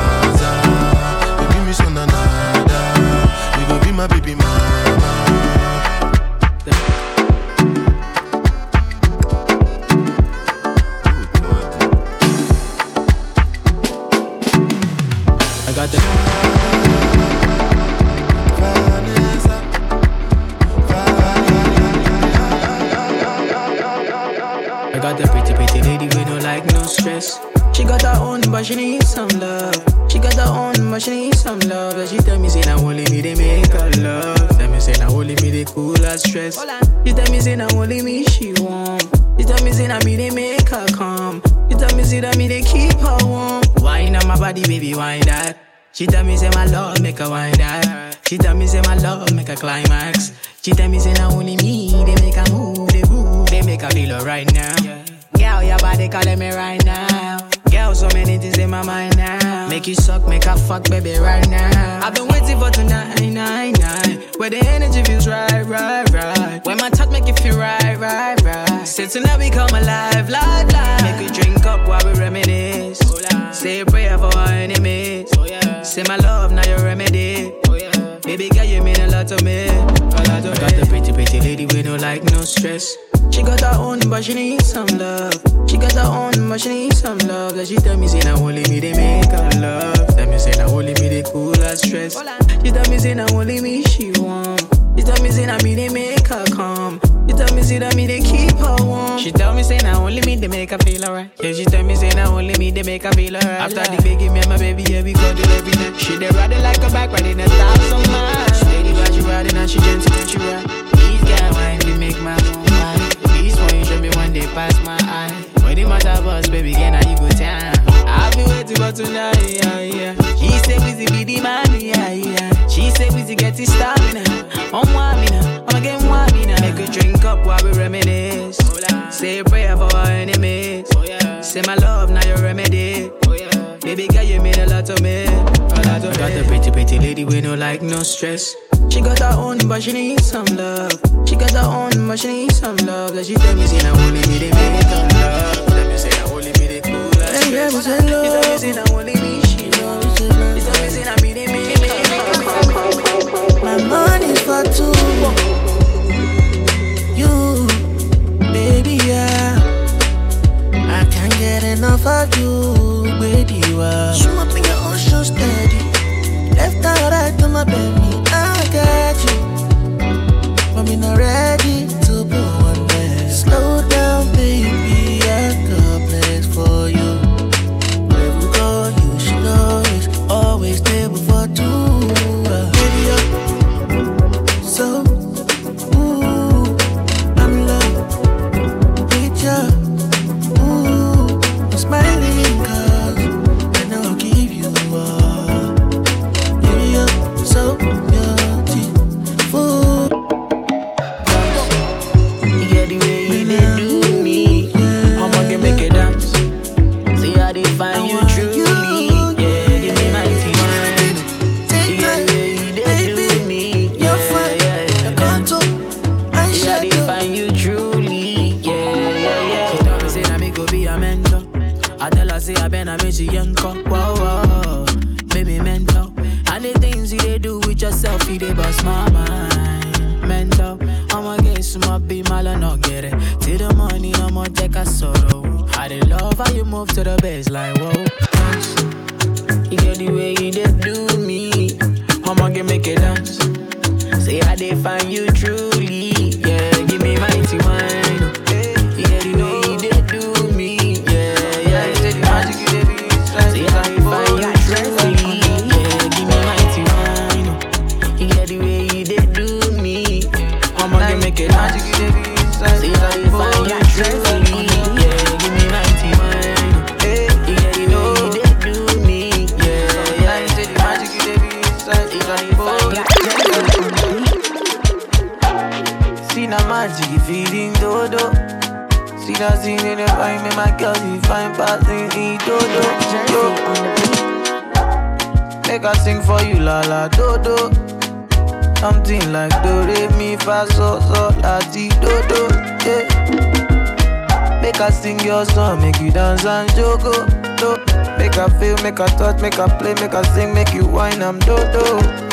She dey ride it like a bike riding a stress. She got her own, but she needs some love. She got her own, but she needs some love. That she tell me, see,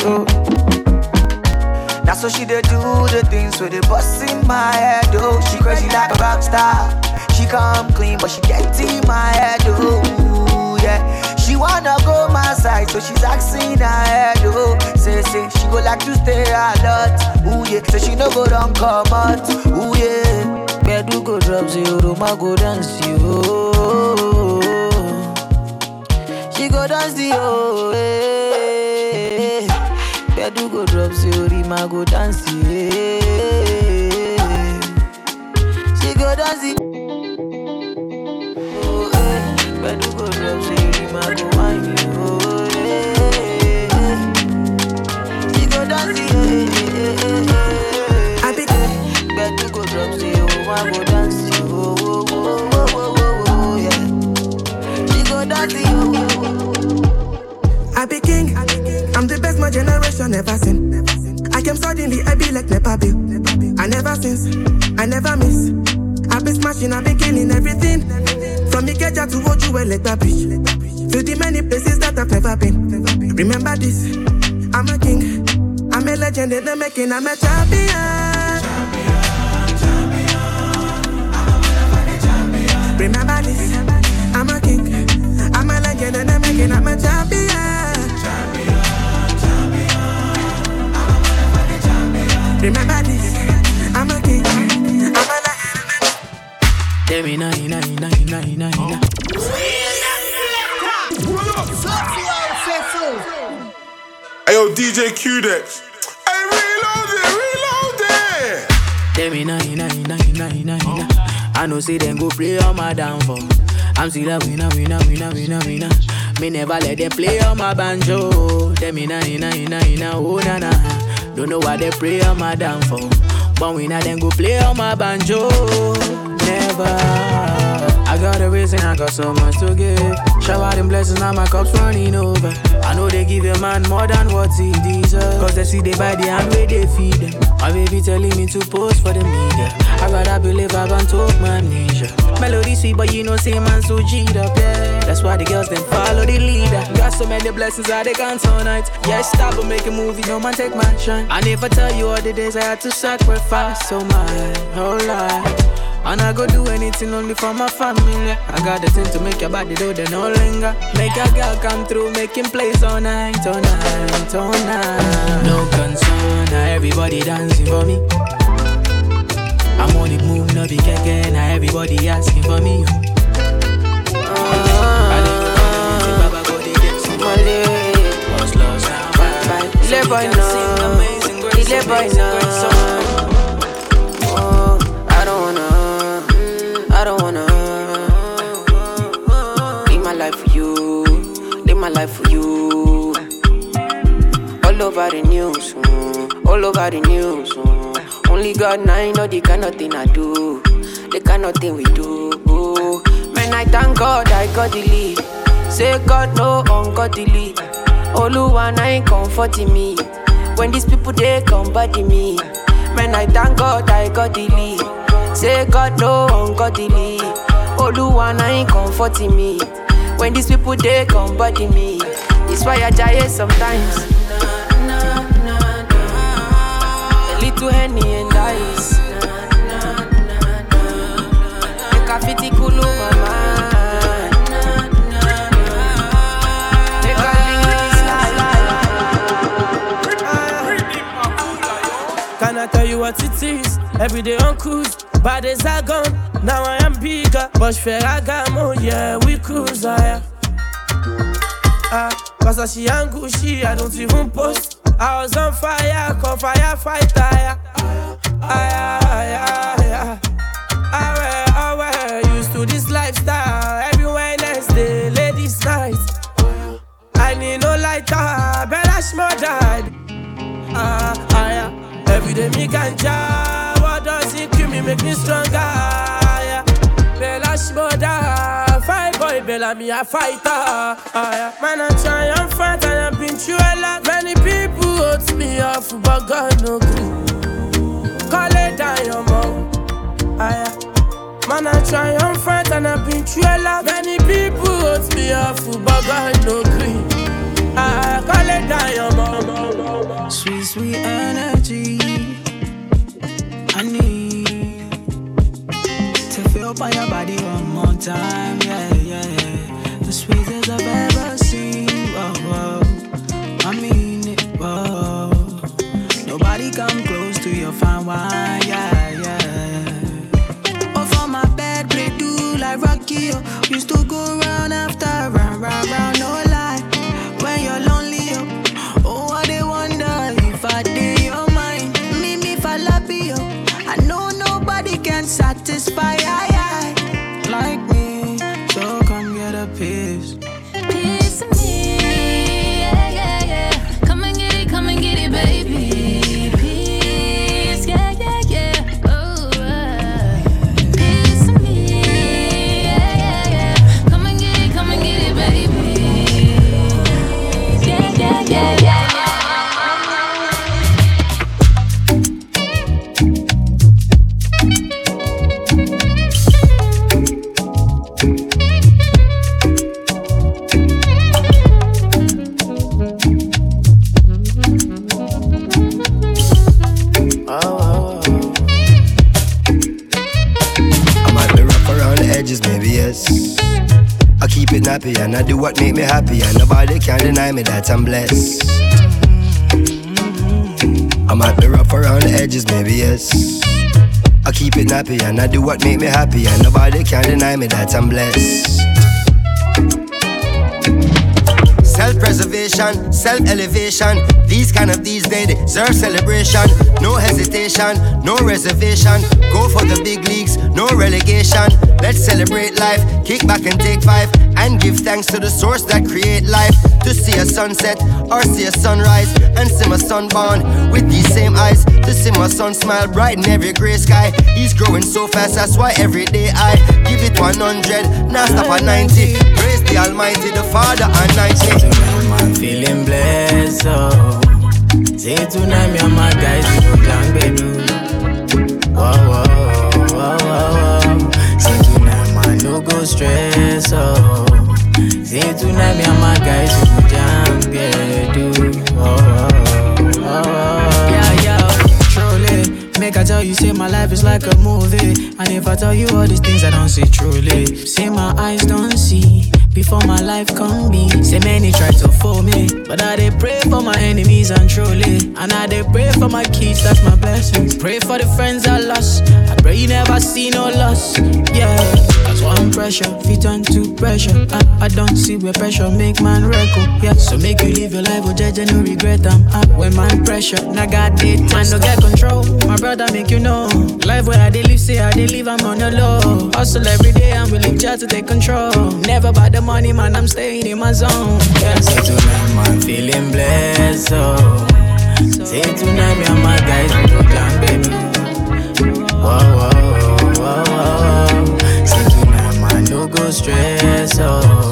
do. That's what she dey do the things with the bust in my head, oh. She crazy like a rock star. She come clean, but she get in my head, oh. Yeah. She wanna go my side, so she's asking her head, oh. Say, say, she go like to stay a lot, ooh yeah. So she no go down come out, ooh yeah. Bedu go drop zero, ma go dance yo. She go dance the oh, eh. Bedu go drop zero, ma go dance yeah. She go dance the oh, eh. Bedu go drop zero, ma go generation ever seen. I came suddenly, I be like Nepa Bill. I never since, I never miss. I be smashing, I be killing everything. From Ikeja to Ojuwe, let that beach. To the many places that I've never been. Remember this, I'm a king. I'm a legend in the making, I'm a champion. Remember this, I'm a king. I'm a legend in the making, I'm a champion. Remember this, I'm a king. I'm a legend. Tell me nine, nine, nine, nine, nine, nine. Hey yo, DJ Q-Dex. Hey, reload it, reload it. Tell me nine, nine, nine, nine, nine, nine. I know say them go play on my downfall. I'm still a winner, winner, winner, winner, winner. Me never let them play on my banjo. Tell me nine, nine, nine, nine, oh na na. Don't know why they play on my damn downfall. But winner then go play on my banjo. Never. I got a reason, I got so much to give. Shower them blessings, now my cup's running over. I know they give a man more than what he deserves. Cause they see they buy the hand where they feed them. My baby telling me to post for the media. I rather believe I can talk my amnesia. Melody sweet, but you know, say man so G'd up, yeah. That's why the girls then follow the leader. Got so many blessings I they can't turn night. Yeah, stop and make a movie, no man take my shine. I never tell you all the days I had to sacrifice so my oh whole life. And I go do anything only for my family. I got the thing to make your body do the no linger. Make a girl come through, making plays all night, all night, all night. No concern, everybody dancing for me. I'm on the move, no be keke, now everybody asking for me. What's lost now? Ile boy no, ile boy no. Oh, I don't wanna, I don't wanna live my life for you, live my life for you. All over the news, mm, all over the news. mm. Only God now know the kind of thing I do, the kind of thing we do. Man, I thank God I got the. Say God no ungodly. Oluwa na ain't comforting me. When these people they come body me. Man, I thank God I got the. Say God no ungodly. Oluwa na ain't comforting me. When these people they come body me. It's why I die sometimes. A little henny Every day on cruise, days are gone. Now I am bigger, but Ferragamo, yeah, we cruise higher. Ah, cause she and Gucci, I don't even post. I was on fire, call firefighter. Yeah. Ah, yeah, yeah, yeah. I wear, I wear, used to this lifestyle. Every Wednesday, ladies' night. I need no lighter, Shmo died. Ah, ah, yeah. Every day me ganja, make me stronger, yeah. Cash border, fight boy, Bellamy, a fighter. Ah, yeah. Man, I try and I've been through a lot. Many people hurt me off, but God no good. Call it down your mouth. Ah, yeah. Man, I try and fight, and I've been through a lot. Many people hurt me off, but God no good. Time. Yeah, yeah, yeah. Deny me that I'm blessed. I might be rough around the edges, maybe yes. I keep it nappy and I do what make me happy, and nobody can deny me that I'm blessed. Self preservation, self elevation. These kind of these days deserve celebration. No hesitation, no reservation. Go for the big leagues, no relegation. Let's celebrate life, kick back and take five, and give thanks to the source that create life. To see a sunset or see a sunrise, and see my son born with these same eyes. To see my son smile bright in every gray sky. He's growing so fast, that's why every day I give it 100, now stop at 90. Praise the Almighty, the Father and 90. I'm feeling blessed, oh. Say tonight, me and my guys, we go jam bedu. Whoa, whoa, whoa, whoa, whoa. Say tonight, man, no go stress, oh. Say tonight, me and my guys, we jam whoa, oh, oh, whoa, oh, whoa. Yeah, yeah, truly. Make I tell you, say my life is like a movie. And if I tell you all these things, I don't see truly. Say my eyes don't see before my life come be. Say many try to fool me, but I they pray for my enemies and truly. And I they pray for my kids, that's my blessing. Pray for the friends I lost. I pray you never see no loss. Yeah, one pressure, fit on to pressure. I, I don't see where pressure make man record. Oh, yeah, so make you live your life with judge no regret. I'm up when man pressure. Now got it, man, no get control. My brother make you know. Life where I they live, say I they live, I'm on the low. Hustle every day, I'm willing just to take control. Never by the money, man, I'm staying in my zone. Yeah, say tonight, man, feeling blessed. Oh. Say tonight, me and my guys, we go down, baby. Whoa, whoa, go stress. Oh.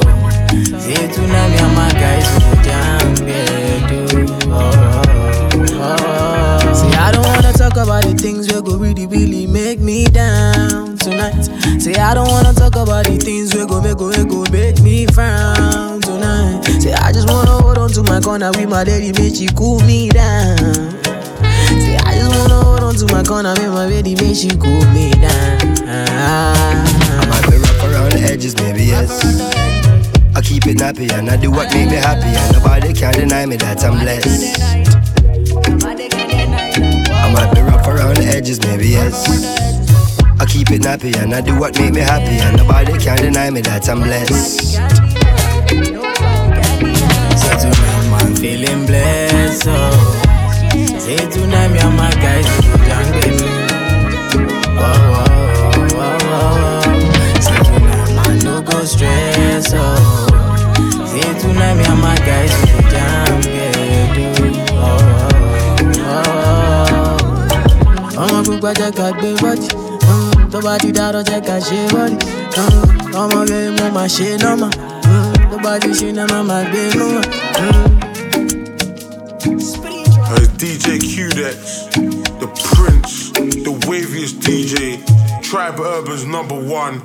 Say tonight, me and my guys, go down, baby. Whoa, whoa, whoa, whoa. See, I don't wanna talk about the things that go really, really make me down tonight. Say, I don't wanna talk about the things that go make, go, go make me frown tonight. Say, I just wanna hold on to my corner with my lady, make she cool me down. Say, I just wanna hold on to my corner with my lady, make she cool me down. Around the edges, maybe yes. I keep it nappy and I do what make me happy, and nobody can deny me that I'm blessed. I might be rough around the edges, maybe yes. I keep it nappy and I do what make me happy, and nobody can deny me that I'm blessed. Say tonight, man, feeling blessed. Oh. Say tonight, and my guys, gbogbo ajá ká gbé bọ́dì tó mm, tó bá ti jẹ́ ká ṣe bọ́ọ̀lì. Mm, ọmọge mo máa ṣe nọ́mà mm, tó bá ti ṣe máa gbé. Hey, DJ Q-Dex, the prince, the waviest DJ, Tribe Urban's number one.